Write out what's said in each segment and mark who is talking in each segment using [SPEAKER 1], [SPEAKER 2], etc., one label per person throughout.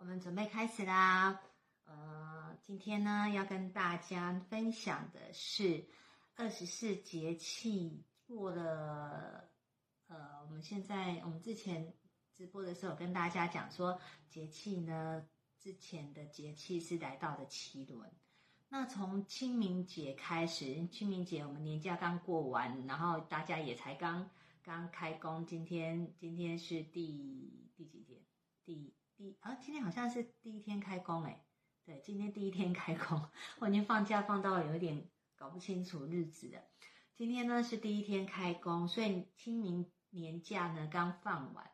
[SPEAKER 1] 我们准备开始啦。呃，今天呢要跟大家分享的是二十四节气过了。呃，我们现在我们之前直播的时候跟大家讲说，节气呢之前的节气是来到了脐轮。那从清明节开始，清明节我们年假刚过完，然后大家也才刚刚开工。今天今天是第第几天？第第啊，今天好像是第一天开工哎。对，今天第一天开工，我已经放假放到有点搞不清楚日子了。今天呢是第一天开工，所以清明年假呢刚放完。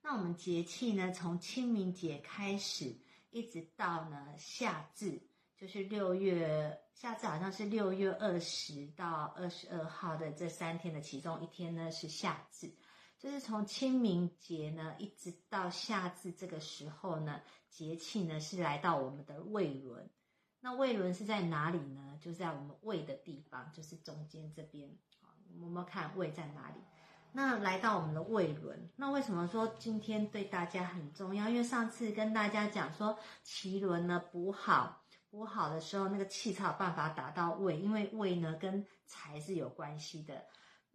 [SPEAKER 1] 那我们节气呢，从清明节开始，一直到呢夏至。就是六月，夏至好像是六月二十到二十二号的这三天的其中一天呢，是夏至。就是从清明节呢一直到夏至这个时候呢，节气呢是来到我们的胃轮。那胃轮是在哪里呢？就在我们胃的地方，就是中间这边。好，我们看胃在哪里？那来到我们的胃轮。那为什么说今天对大家很重要？因为上次跟大家讲说，脐轮呢补好。补好的时候，那个气才有办法达到胃，因为胃呢跟财是有关系的。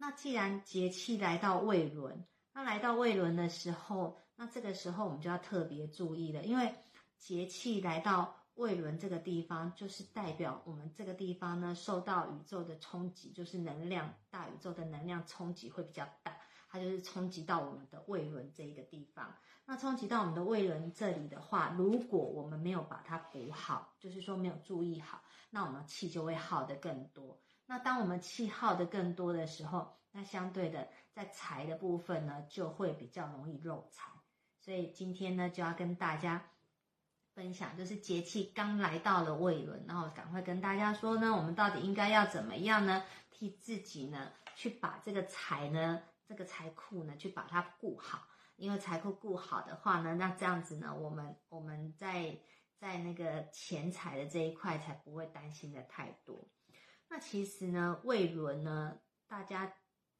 [SPEAKER 1] 那既然节气来到胃轮，那来到胃轮的时候，那这个时候我们就要特别注意了，因为节气来到胃轮这个地方，就是代表我们这个地方呢受到宇宙的冲击，就是能量大宇宙的能量冲击会比较大。它就是冲击到我们的胃轮这一个地方。那冲击到我们的胃轮这里的话，如果我们没有把它补好，就是说没有注意好，那我们气就会耗得更多。那当我们气耗的更多的时候，那相对的在财的部分呢，就会比较容易漏财。所以今天呢，就要跟大家分享，就是节气刚来到了胃轮，然后赶快跟大家说呢，我们到底应该要怎么样呢？替自己呢，去把这个财呢。这个财库呢，去把它顾好，因为财库顾好的话呢，那这样子呢，我们我们在在那个钱财的这一块才不会担心的太多。那其实呢，胃轮呢，大家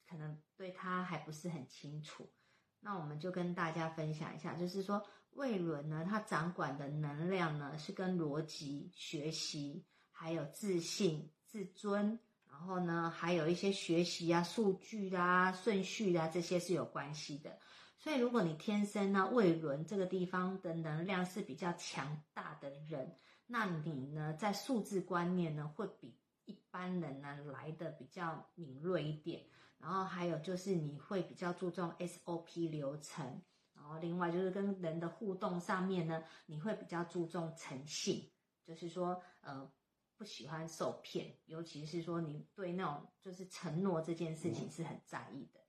[SPEAKER 1] 可能对它还不是很清楚，那我们就跟大家分享一下，就是说胃轮呢，它掌管的能量呢，是跟逻辑、学习，还有自信、自尊。然后呢，还有一些学习啊、数据啊、顺序啊，这些是有关系的。所以，如果你天生呢胃轮这个地方的能量是比较强大的人，那你呢在数字观念呢会比一般人呢来的比较敏锐一点。然后还有就是你会比较注重 SOP 流程。然后另外就是跟人的互动上面呢，你会比较注重诚信，就是说呃。不喜欢受骗，尤其是说你对那种就是承诺这件事情是很在意的，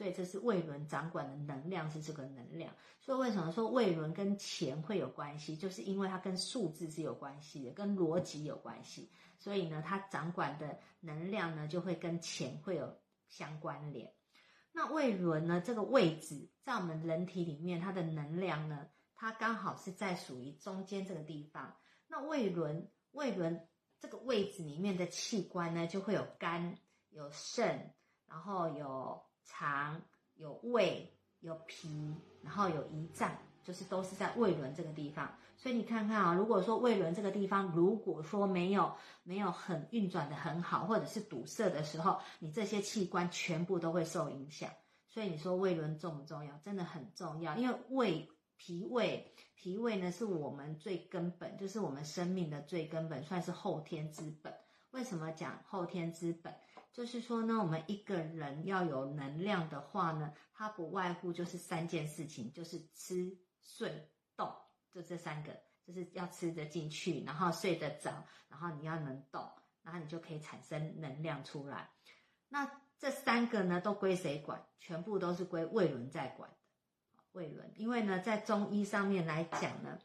[SPEAKER 1] 所以这是胃轮掌管的能量是这个能量。所以为什么说胃轮跟钱会有关系？就是因为它跟数字是有关系的，跟逻辑有关系，所以呢，它掌管的能量呢就会跟钱会有相关联。那胃轮呢这个位置在我们人体里面，它的能量呢，它刚好是在属于中间这个地方。那胃轮，胃轮。这个位置里面的器官呢，就会有肝、有肾，然后有肠、有胃、有脾，然后有胰脏，就是都是在胃轮这个地方。所以你看看啊，如果说胃轮这个地方如果说没有没有很运转的很好，或者是堵塞的时候，你这些器官全部都会受影响。所以你说胃轮重不重要？真的很重要，因为胃。脾胃，脾胃呢是我们最根本，就是我们生命的最根本，算是后天之本。为什么讲后天之本？就是说呢，我们一个人要有能量的话呢，它不外乎就是三件事情，就是吃、睡、动，就这三个，就是要吃得进去，然后睡得着，然后你要能动，然后你就可以产生能量出来。那这三个呢，都归谁管？全部都是归胃轮在管。胃轮，因为呢，在中医上面来讲呢，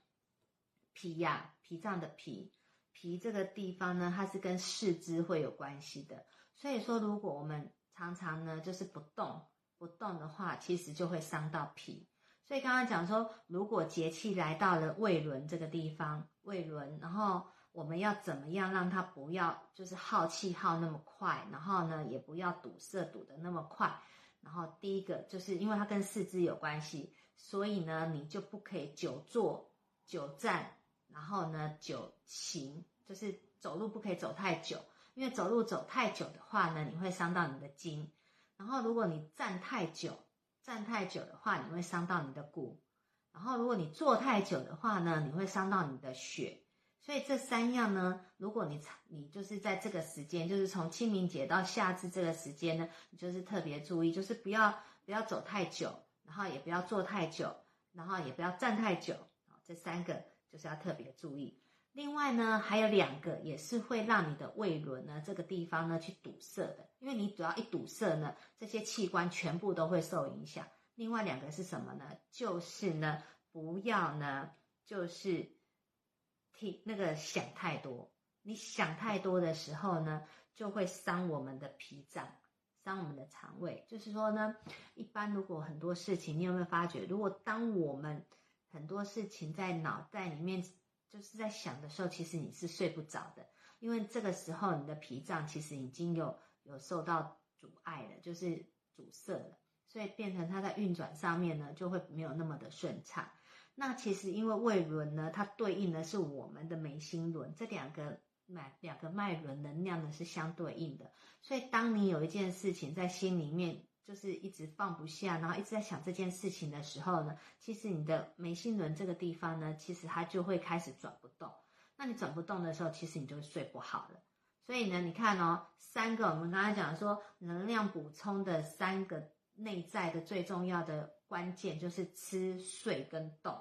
[SPEAKER 1] 脾呀、脾脏的脾，脾这个地方呢，它是跟四肢会有关系的。所以说，如果我们常常呢，就是不动不动的话，其实就会伤到脾。所以刚刚讲说，如果节气来到了胃轮这个地方，胃轮，然后我们要怎么样让它不要就是耗气耗那么快，然后呢，也不要堵塞堵得那么快。然后第一个就是因为它跟四肢有关系，所以呢，你就不可以久坐久站，然后呢久行，就是走路不可以走太久，因为走路走太久的话呢，你会伤到你的筋。然后如果你站太久，站太久的话，你会伤到你的骨。然后如果你坐太久的话呢，你会伤到你的血。所以这三样呢，如果你你就是在这个时间，就是从清明节到夏至这个时间呢，你就是特别注意，就是不要不要走太久，然后也不要坐太久，然后也不要站太久。这三个就是要特别注意。另外呢，还有两个也是会让你的胃轮呢这个地方呢去堵塞的，因为你只要一堵塞呢，这些器官全部都会受影响。另外两个是什么呢？就是呢，不要呢，就是。听那个想太多，你想太多的时候呢，就会伤我们的脾脏，伤我们的肠胃。就是说呢，一般如果很多事情，你有没有发觉，如果当我们很多事情在脑袋里面就是在想的时候，其实你是睡不着的，因为这个时候你的脾脏其实已经有有受到阻碍了，就是阻塞了，所以变成它在运转上面呢，就会没有那么的顺畅。那其实因为胃轮呢，它对应的是我们的眉心轮，这两个脉两个脉轮能量呢是相对应的。所以当你有一件事情在心里面，就是一直放不下，然后一直在想这件事情的时候呢，其实你的眉心轮这个地方呢，其实它就会开始转不动。那你转不动的时候，其实你就睡不好了。所以呢，你看哦，三个我们刚才讲说能量补充的三个内在的最重要的。关键就是吃、睡跟动。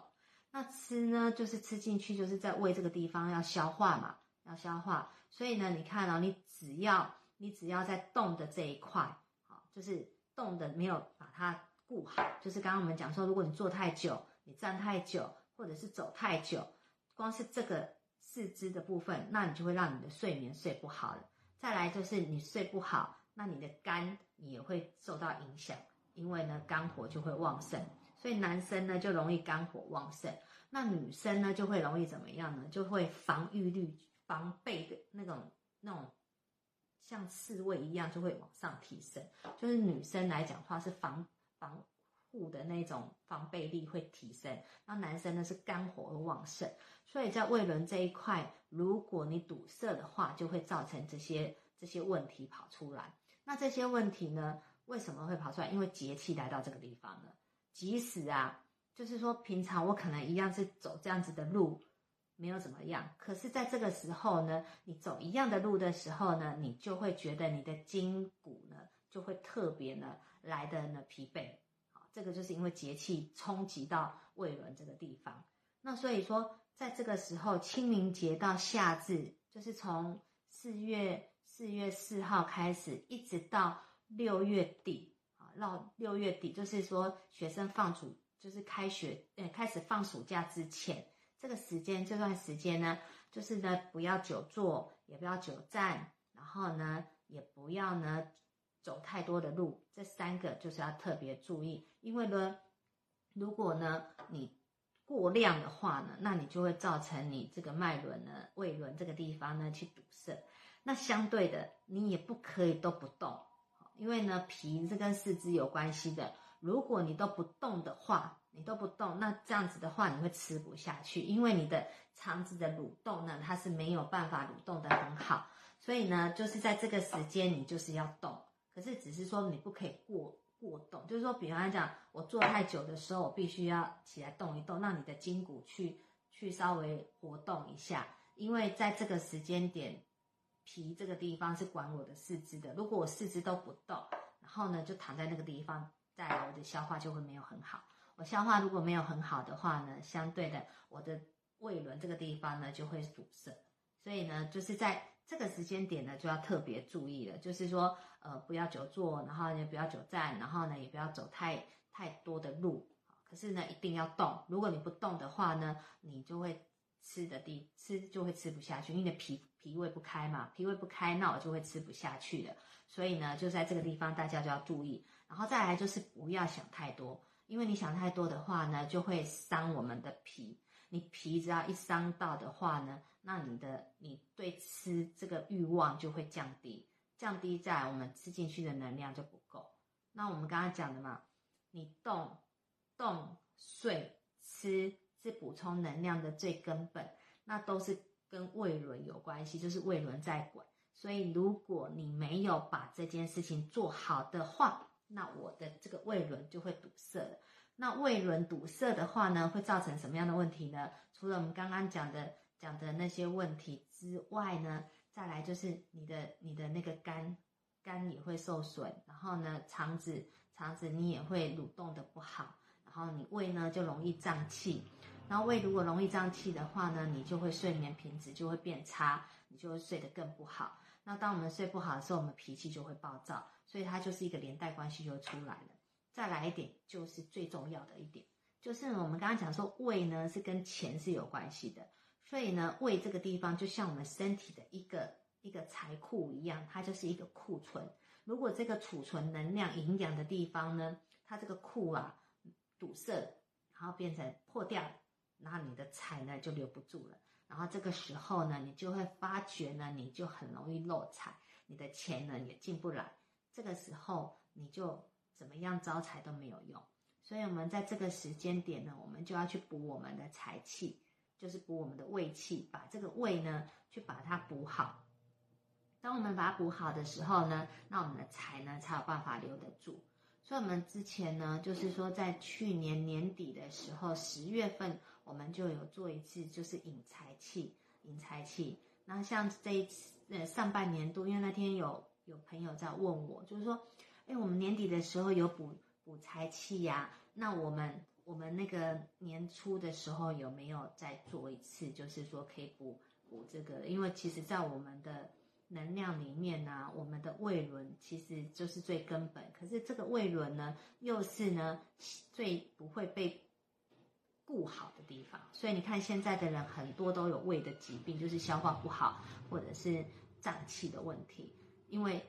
[SPEAKER 1] 那吃呢，就是吃进去，就是在胃这个地方要消化嘛，要消化。所以呢，你看哦，你只要你只要在动的这一块，好，就是动的没有把它顾好，就是刚刚我们讲说，如果你坐太久，你站太久，或者是走太久，光是这个四肢的部分，那你就会让你的睡眠睡不好了。再来就是你睡不好，那你的肝也会受到影响。因为呢，肝火就会旺盛，所以男生呢就容易肝火旺盛，那女生呢就会容易怎么样呢？就会防御力、防备的那种、那种像刺猬一样，就会往上提升。就是女生来讲话是防防护的那种防备力会提升，那男生呢是肝火会旺盛，所以在胃轮这一块，如果你堵塞的话，就会造成这些这些问题跑出来。那这些问题呢？为什么会跑出来？因为节气来到这个地方了。即使啊，就是说平常我可能一样是走这样子的路，没有怎么样。可是在这个时候呢，你走一样的路的时候呢，你就会觉得你的筋骨呢就会特别呢来的呢疲惫。好，这个就是因为节气冲击到胃轮这个地方。那所以说，在这个时候，清明节到夏至，就是从四月四月四号开始，一直到。六月底啊，到六月底，就是说学生放暑，就是开学，呃，开始放暑假之前，这个时间，这段时间呢，就是呢，不要久坐，也不要久站，然后呢，也不要呢，走太多的路，这三个就是要特别注意，因为呢，如果呢，你过量的话呢，那你就会造成你这个脉轮呢，胃轮这个地方呢去堵塞，那相对的，你也不可以都不动。因为呢，脾是跟四肢有关系的。如果你都不动的话，你都不动，那这样子的话，你会吃不下去。因为你的肠子的蠕动呢，它是没有办法蠕动的很好。所以呢，就是在这个时间，你就是要动。可是只是说你不可以过过动，就是说，比方讲，我坐太久的时候，我必须要起来动一动，让你的筋骨去去稍微活动一下。因为在这个时间点。脾这个地方是管我的四肢的，如果我四肢都不动，然后呢就躺在那个地方，再来我的消化就会没有很好。我消化如果没有很好的话呢，相对的我的胃轮这个地方呢就会堵塞。所以呢，就是在这个时间点呢就要特别注意了，就是说呃不要久坐，然后也不要久站，然后呢也不要走太太多的路。可是呢一定要动，如果你不动的话呢，你就会。吃的地吃就会吃不下去，因为你的脾脾胃不开嘛，脾胃不开，那我就会吃不下去了。所以呢，就在这个地方大家就要注意。然后再来就是不要想太多，因为你想太多的话呢，就会伤我们的脾。你脾只要一伤到的话呢，那你的你对吃这个欲望就会降低，降低在我们吃进去的能量就不够。那我们刚刚讲的嘛，你动动睡吃。是补充能量的最根本，那都是跟胃轮有关系，就是胃轮在管。所以如果你没有把这件事情做好的话，那我的这个胃轮就会堵塞了。那胃轮堵塞的话呢，会造成什么样的问题呢？除了我们刚刚讲的讲的那些问题之外呢，再来就是你的你的那个肝肝也会受损，然后呢，肠子肠子你也会蠕动的不好，然后你胃呢就容易胀气，然后胃如果容易胀气的话呢，你就会睡眠品质就会变差，你就会睡得更不好。那当我们睡不好的时候，我们脾气就会暴躁，所以它就是一个连带关系就出来了。再来一点，就是最重要的一点，就是我们刚刚讲说胃呢是跟钱是有关系的，所以呢胃这个地方就像我们身体的一个一个财库一样，它就是一个库存。如果这个储存能量、营养的地方呢，它这个库啊堵塞，然后变成破掉，然后你的财呢就留不住了。然后这个时候呢，你就会发觉呢，你就很容易漏财，你的钱呢也进不来。这个时候你就。怎么样招财都没有用，所以我们在这个时间点呢，我们就要去补我们的财气，就是补我们的胃气，把这个胃呢去把它补好。当我们把它补好的时候呢，那我们的财呢才有办法留得住。所以，我们之前呢，就是说在去年年底的时候，十月份我们就有做一次，就是引财气，引财气。那像这一次呃上半年度，因为那天有有朋友在问我，就是说。哎，我们年底的时候有补补财气呀，那我们我们那个年初的时候有没有再做一次？就是说可以补补这个，因为其实在我们的能量里面呢、啊，我们的胃轮其实就是最根本。可是这个胃轮呢，又是呢最不会被顾好的地方。所以你看现在的人很多都有胃的疾病，就是消化不好或者是胀气的问题，因为。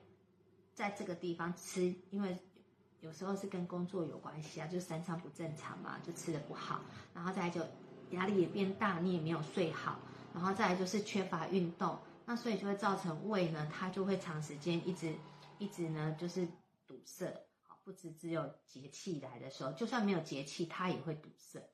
[SPEAKER 1] 在这个地方吃，因为有时候是跟工作有关系啊，就三餐不正常嘛，就吃的不好，然后再来就压力也变大，你也没有睡好，然后再来就是缺乏运动，那所以就会造成胃呢，它就会长时间一直一直呢就是堵塞，好，不止只有节气来的时候，就算没有节气，它也会堵塞，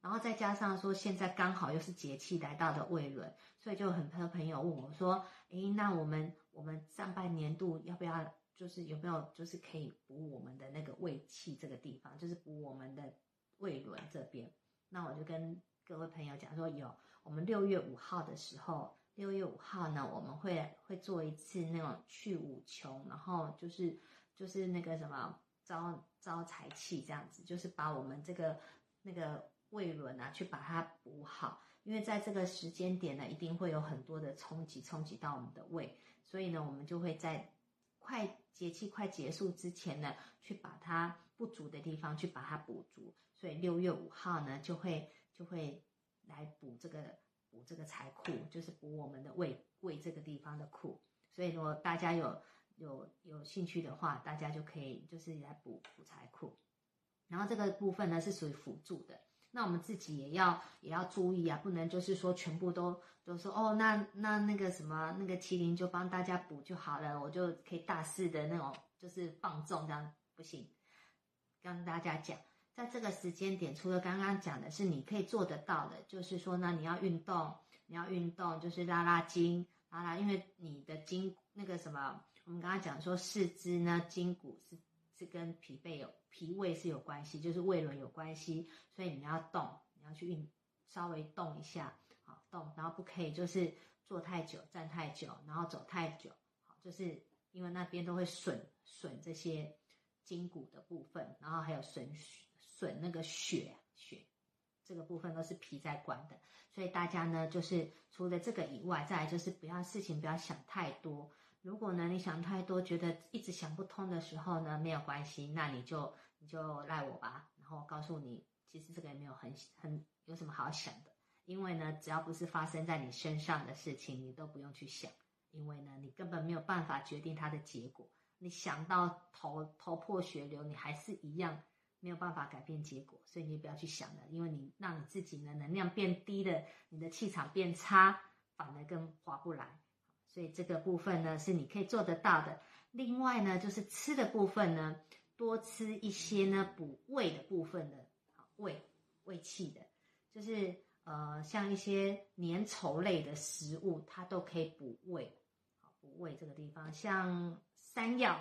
[SPEAKER 1] 然后再加上说现在刚好又是节气来到的胃轮，所以就很多朋友问我说，诶，那我们我们上半年度要不要？就是有没有，就是可以补我们的那个胃气这个地方，就是补我们的胃轮这边。那我就跟各位朋友讲说，有我们六月五号的时候，六月五号呢，我们会会做一次那种去五穷，然后就是就是那个什么招招财气这样子，就是把我们这个那个胃轮啊，去把它补好。因为在这个时间点呢，一定会有很多的冲击，冲击到我们的胃，所以呢，我们就会在。快节气快结束之前呢，去把它不足的地方去把它补足，所以六月五号呢就会就会来补这个补这个财库，就是补我们的胃胃这个地方的库。所以如果大家有有有兴趣的话，大家就可以就是来补补财库。然后这个部分呢是属于辅助的。那我们自己也要也要注意啊，不能就是说全部都都说哦，那那那个什么那个麒麟就帮大家补就好了，我就可以大肆的那种就是放纵这样不行。跟大家讲，在这个时间点，除了刚刚讲的是你可以做得到的，就是说呢，你要运动，你要运动，就是拉拉筋，拉拉，因为你的筋那个什么，我们刚刚讲说四肢呢，筋骨是。是跟脾胃有脾胃是有关系，就是胃轮有关系，所以你要动，你要去运，稍微动一下，好动，然后不可以就是坐太久、站太久，然后走太久，好，就是因为那边都会损损这些筋骨的部分，然后还有损损那个血血，这个部分都是脾在管的，所以大家呢，就是除了这个以外，再来就是不要事情不要想太多。如果呢，你想太多，觉得一直想不通的时候呢，没有关系，那你就你就赖我吧。然后告诉你，其实这个也没有很很有什么好想的，因为呢，只要不是发生在你身上的事情，你都不用去想，因为呢，你根本没有办法决定它的结果。你想到头头破血流，你还是一样没有办法改变结果，所以你不要去想了，因为你让你自己呢能量变低了，你的气场变差，反而更划不来。所以这个部分呢，是你可以做得到的。另外呢，就是吃的部分呢，多吃一些呢补胃的部分的，好，胃胃气的，就是呃，像一些粘稠类的食物，它都可以补胃，好补胃这个地方，像山药、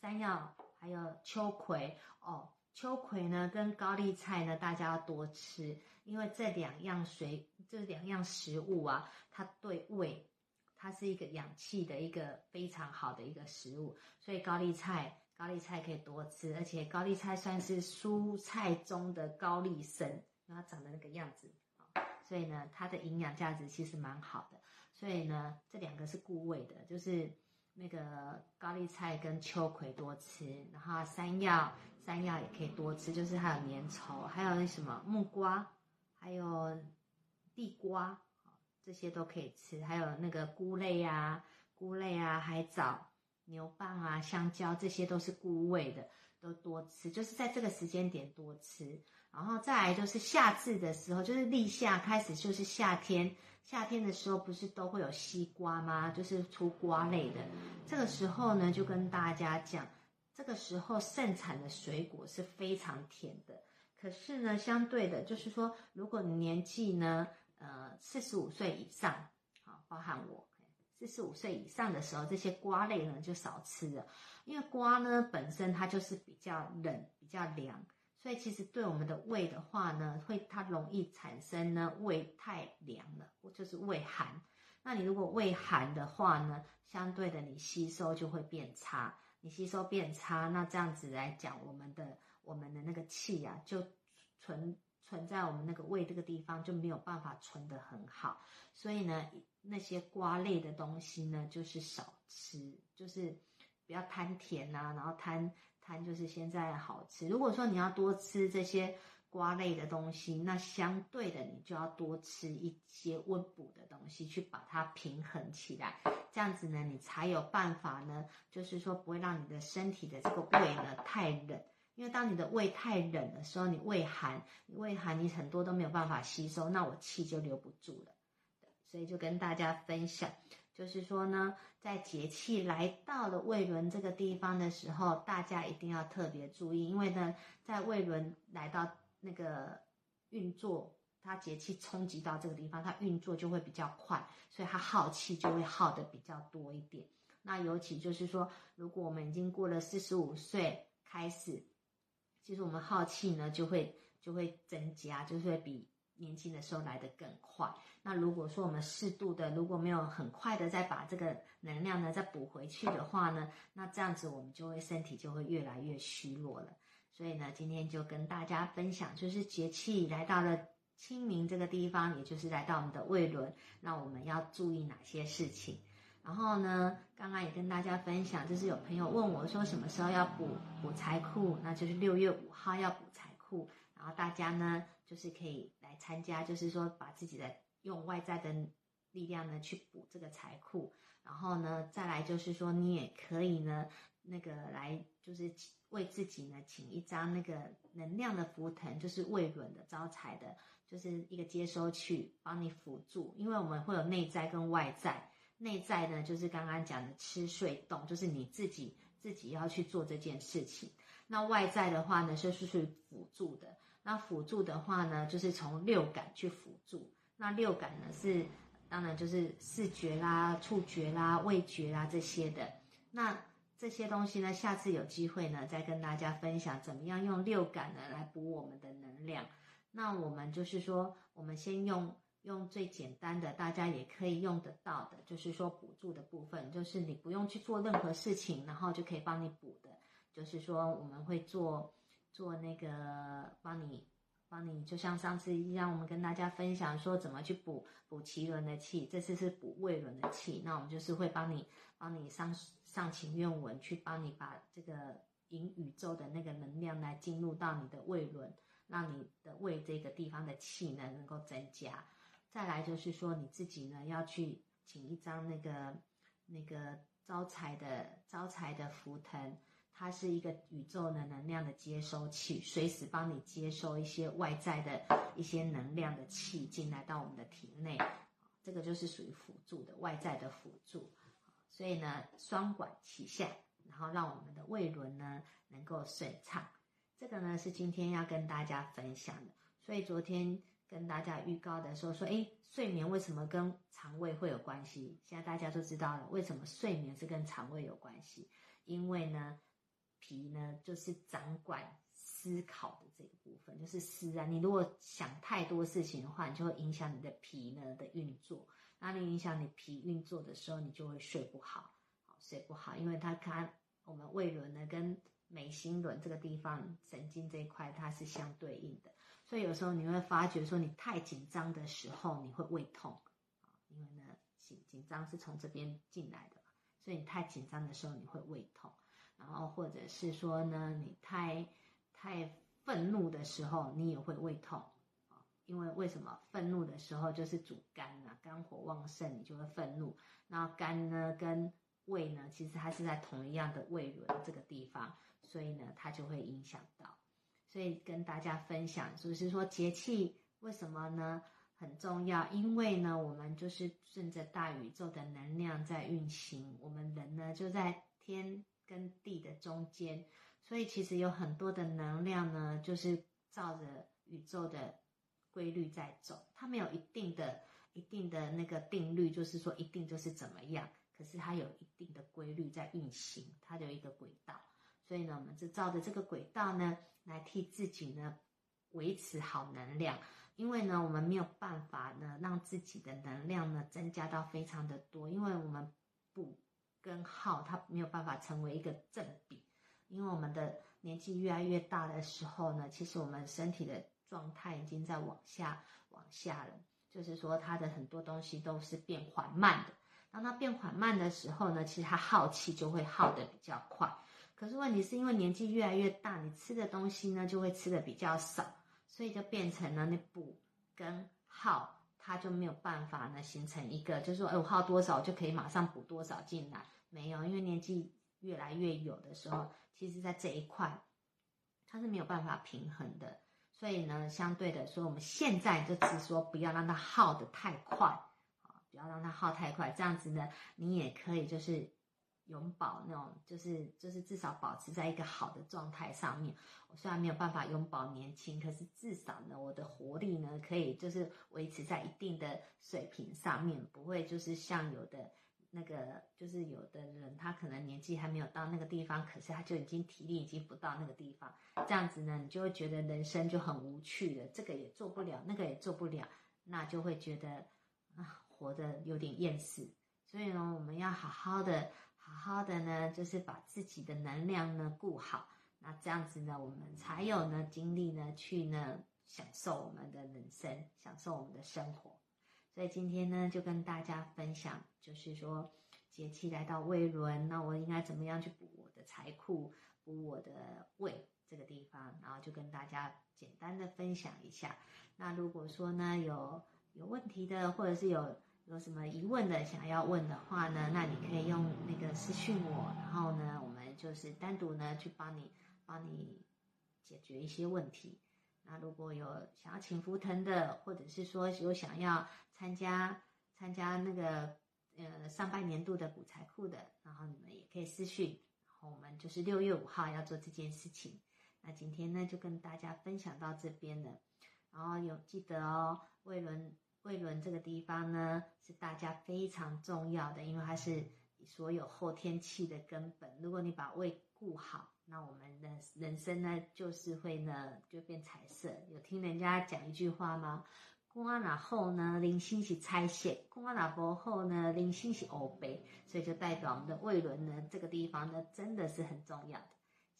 [SPEAKER 1] 山药还有秋葵哦，秋葵呢跟高丽菜呢，大家要多吃，因为这两样水这两样食物啊，它对胃，它是一个养气的一个非常好的一个食物，所以高丽菜。高丽菜可以多吃，而且高丽菜算是蔬菜中的高丽参，因为它长得那个样子，所以呢，它的营养价值其实蛮好的。所以呢，这两个是固胃的，就是那个高丽菜跟秋葵多吃，然后山药，山药也可以多吃，就是还有粘稠，还有那什么木瓜，还有地瓜，这些都可以吃，还有那个菇类啊，菇类啊，海藻。牛蒡啊，香蕉这些都是顾胃的，都多吃，就是在这个时间点多吃。然后再来就是夏至的时候，就是立夏开始，就是夏天。夏天的时候不是都会有西瓜吗？就是出瓜类的。这个时候呢，就跟大家讲，这个时候盛产的水果是非常甜的。可是呢，相对的，就是说，如果你年纪呢，四十五岁以上，好，包含我。四十五岁以上的时候，这些瓜类呢就少吃了，因为瓜呢本身它就是比较冷、比较凉，所以其实对我们的胃的话呢，会它容易产生呢胃太凉了，就是胃寒。那你如果胃寒的话呢，相对的你吸收就会变差，你吸收变差，那这样子来讲，我们的我们的那个气呀、啊，就存存在我们那个胃这个地方就没有办法存得很好，所以呢。那些瓜类的东西呢，就是少吃，就是不要贪甜呐、啊，然后贪贪就是现在好吃。如果说你要多吃这些瓜类的东西，那相对的你就要多吃一些温补的东西，去把它平衡起来。这样子呢，你才有办法呢，就是说不会让你的身体的这个胃呢太冷。因为当你的胃太冷的时候，你胃寒，你胃寒，你很多都没有办法吸收，那我气就留不住了。所以就跟大家分享，就是说呢，在节气来到了胃轮这个地方的时候，大家一定要特别注意，因为呢，在胃轮来到那个运作，它节气冲击到这个地方，它运作就会比较快，所以它耗气就会耗得比较多一点。那尤其就是说，如果我们已经过了四十五岁开始，其实我们耗气呢就会就会增加，就是会比。年轻的时候来得更快。那如果说我们适度的，如果没有很快的再把这个能量呢再补回去的话呢，那这样子我们就会身体就会越来越虚弱了。所以呢，今天就跟大家分享，就是节气来到了清明这个地方，也就是来到我们的胃轮，那我们要注意哪些事情？然后呢，刚刚也跟大家分享，就是有朋友问我说什么时候要补补财库，那就是六月五号要补财库，然后大家呢就是可以来。参加就是说，把自己的用外在的力量呢去补这个财库，然后呢，再来就是说，你也可以呢，那个来就是为自己呢请一张那个能量的图腾，就是未轮的招财的，就是一个接收器帮你辅助，因为我们会有内在跟外在，内在呢就是刚刚讲的吃睡动，就是你自己自己要去做这件事情，那外在的话呢就是属于辅助的。那辅助的话呢，就是从六感去辅助。那六感呢是，当然就是视觉啦、触觉啦、味觉啦这些的。那这些东西呢，下次有机会呢，再跟大家分享怎么样用六感呢来补我们的能量。那我们就是说，我们先用用最简单的，大家也可以用得到的，就是说补助的部分，就是你不用去做任何事情，然后就可以帮你补的。就是说我们会做。做那个帮你，帮你，就像上次一样，我们跟大家分享说怎么去补补脐轮的气，这次是补胃轮的气。那我们就是会帮你，帮你上上情愿文，去帮你把这个引宇宙的那个能量来进入到你的胃轮，让你的胃这个地方的气呢能够增加。再来就是说你自己呢要去请一张那个那个招财的招财的图腾。它是一个宇宙的能量的接收器，随时帮你接收一些外在的一些能量的气进来到我们的体内，这个就是属于辅助的外在的辅助，所以呢，双管齐下，然后让我们的胃轮呢能够顺畅，这个呢是今天要跟大家分享的。所以昨天跟大家预告的时候说，诶，睡眠为什么跟肠胃会有关系？现在大家都知道了，为什么睡眠是跟肠胃有关系？因为呢，脾呢就是掌管思考的这个部分，就是思啊。你如果想太多事情的话，你就会影响你的脾呢的运作。那你影响你脾运作的时候，你就会睡不好，睡不好，因为它看我们胃轮呢跟眉心轮这个地方神经这一块它是相对应的。所以有时候你会发觉说，你太紧张的时候，你会胃痛啊，因为呢，紧紧张是从这边进来的，所以你太紧张的时候，你会胃痛。然后或者是说呢，你太太愤怒的时候，你也会胃痛，因为为什么？愤怒的时候就是主肝呐，肝火旺盛，你就会愤怒。那肝呢跟胃呢，其实它是在同一样的胃轮这个地方，所以呢，它就会影响到。所以跟大家分享，就是说节气为什么呢？很重要，因为呢，我们就是顺着大宇宙的能量在运行，我们人呢就在天跟地的中间，所以其实有很多的能量呢，就是照着宇宙的规律在走，它没有一定的、一定的那个定律，就是说一定就是怎么样，可是它有一定的规律在运行，它有一个轨道。所以呢，我们就照着这个轨道呢，来替自己呢维持好能量。因为呢，我们没有办法呢让自己的能量呢增加到非常的多，因为我们补跟耗它没有办法成为一个正比。因为我们的年纪越来越大的时候呢，其实我们身体的状态已经在往下往下了，就是说它的很多东西都是变缓慢的。当它变缓慢的时候呢，其实它耗气就会耗得比较快。可是问题是因为年纪越来越大，你吃的东西呢就会吃的比较少，所以就变成了你补跟耗，它就没有办法呢形成一个，就是说，哎，我耗多少就可以马上补多少进来，没有，因为年纪越来越有的时候，其实在这一块它是没有办法平衡的，所以呢，相对的说，我们现在就是说不要让它耗得太快啊，不要让它耗太快，这样子呢，你也可以就是。永保那种，就是就是至少保持在一个好的状态上面。我虽然没有办法永保年轻，可是至少呢，我的活力呢可以就是维持在一定的水平上面，不会就是像有的那个，就是有的人他可能年纪还没有到那个地方，可是他就已经体力已经不到那个地方，这样子呢，你就会觉得人生就很无趣了，这个也做不了，那个也做不了，那就会觉得啊，活得有点厌世。所以呢，我们要好好的。好好的呢，就是把自己的能量呢顾好，那这样子呢，我们才有呢精力呢去呢享受我们的人生，享受我们的生活。所以今天呢，就跟大家分享，就是说节气来到胃轮，那我应该怎么样去补我的财库，补我的胃这个地方，然后就跟大家简单的分享一下。那如果说呢有有问题的，或者是有。有什么疑问的想要问的话呢，那你可以用那个私讯我，然后呢，我们就是单独呢去帮你帮你解决一些问题。那如果有想要请福腾的，或者是说有想要参加参加那个呃上半年度的补财库的，然后你们也可以私讯。我们就是六月五号要做这件事情。那今天呢就跟大家分享到这边了，然后有记得哦，魏伦。胃轮这个地方呢，是大家非常重要的，因为它是所有后天气的根本。如果你把胃顾好，那我们的人生呢，就是会呢，就变彩色。有听人家讲一句话吗？肝哪好呢，零星是彩色；肝哪不好呢，零星是乌白。所以就代表我们的胃轮呢，这个地方呢，真的是很重要的。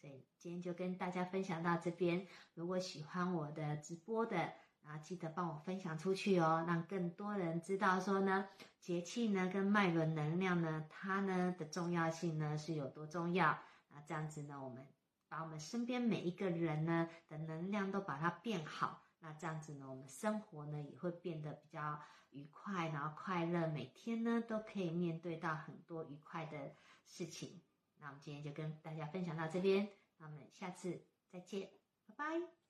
[SPEAKER 1] 所以今天就跟大家分享到这边。如果喜欢我的直播的，啊，记得帮我分享出去哦，让更多人知道说呢，节气呢跟脉轮能量呢，它呢的重要性呢是有多重要。啊，这样子呢，我们把我们身边每一个人呢的能量都把它变好，那这样子呢，我们生活呢也会变得比较愉快，然后快乐，每天呢都可以面对到很多愉快的事情。那我们今天就跟大家分享到这边，那我们下次再见，拜拜。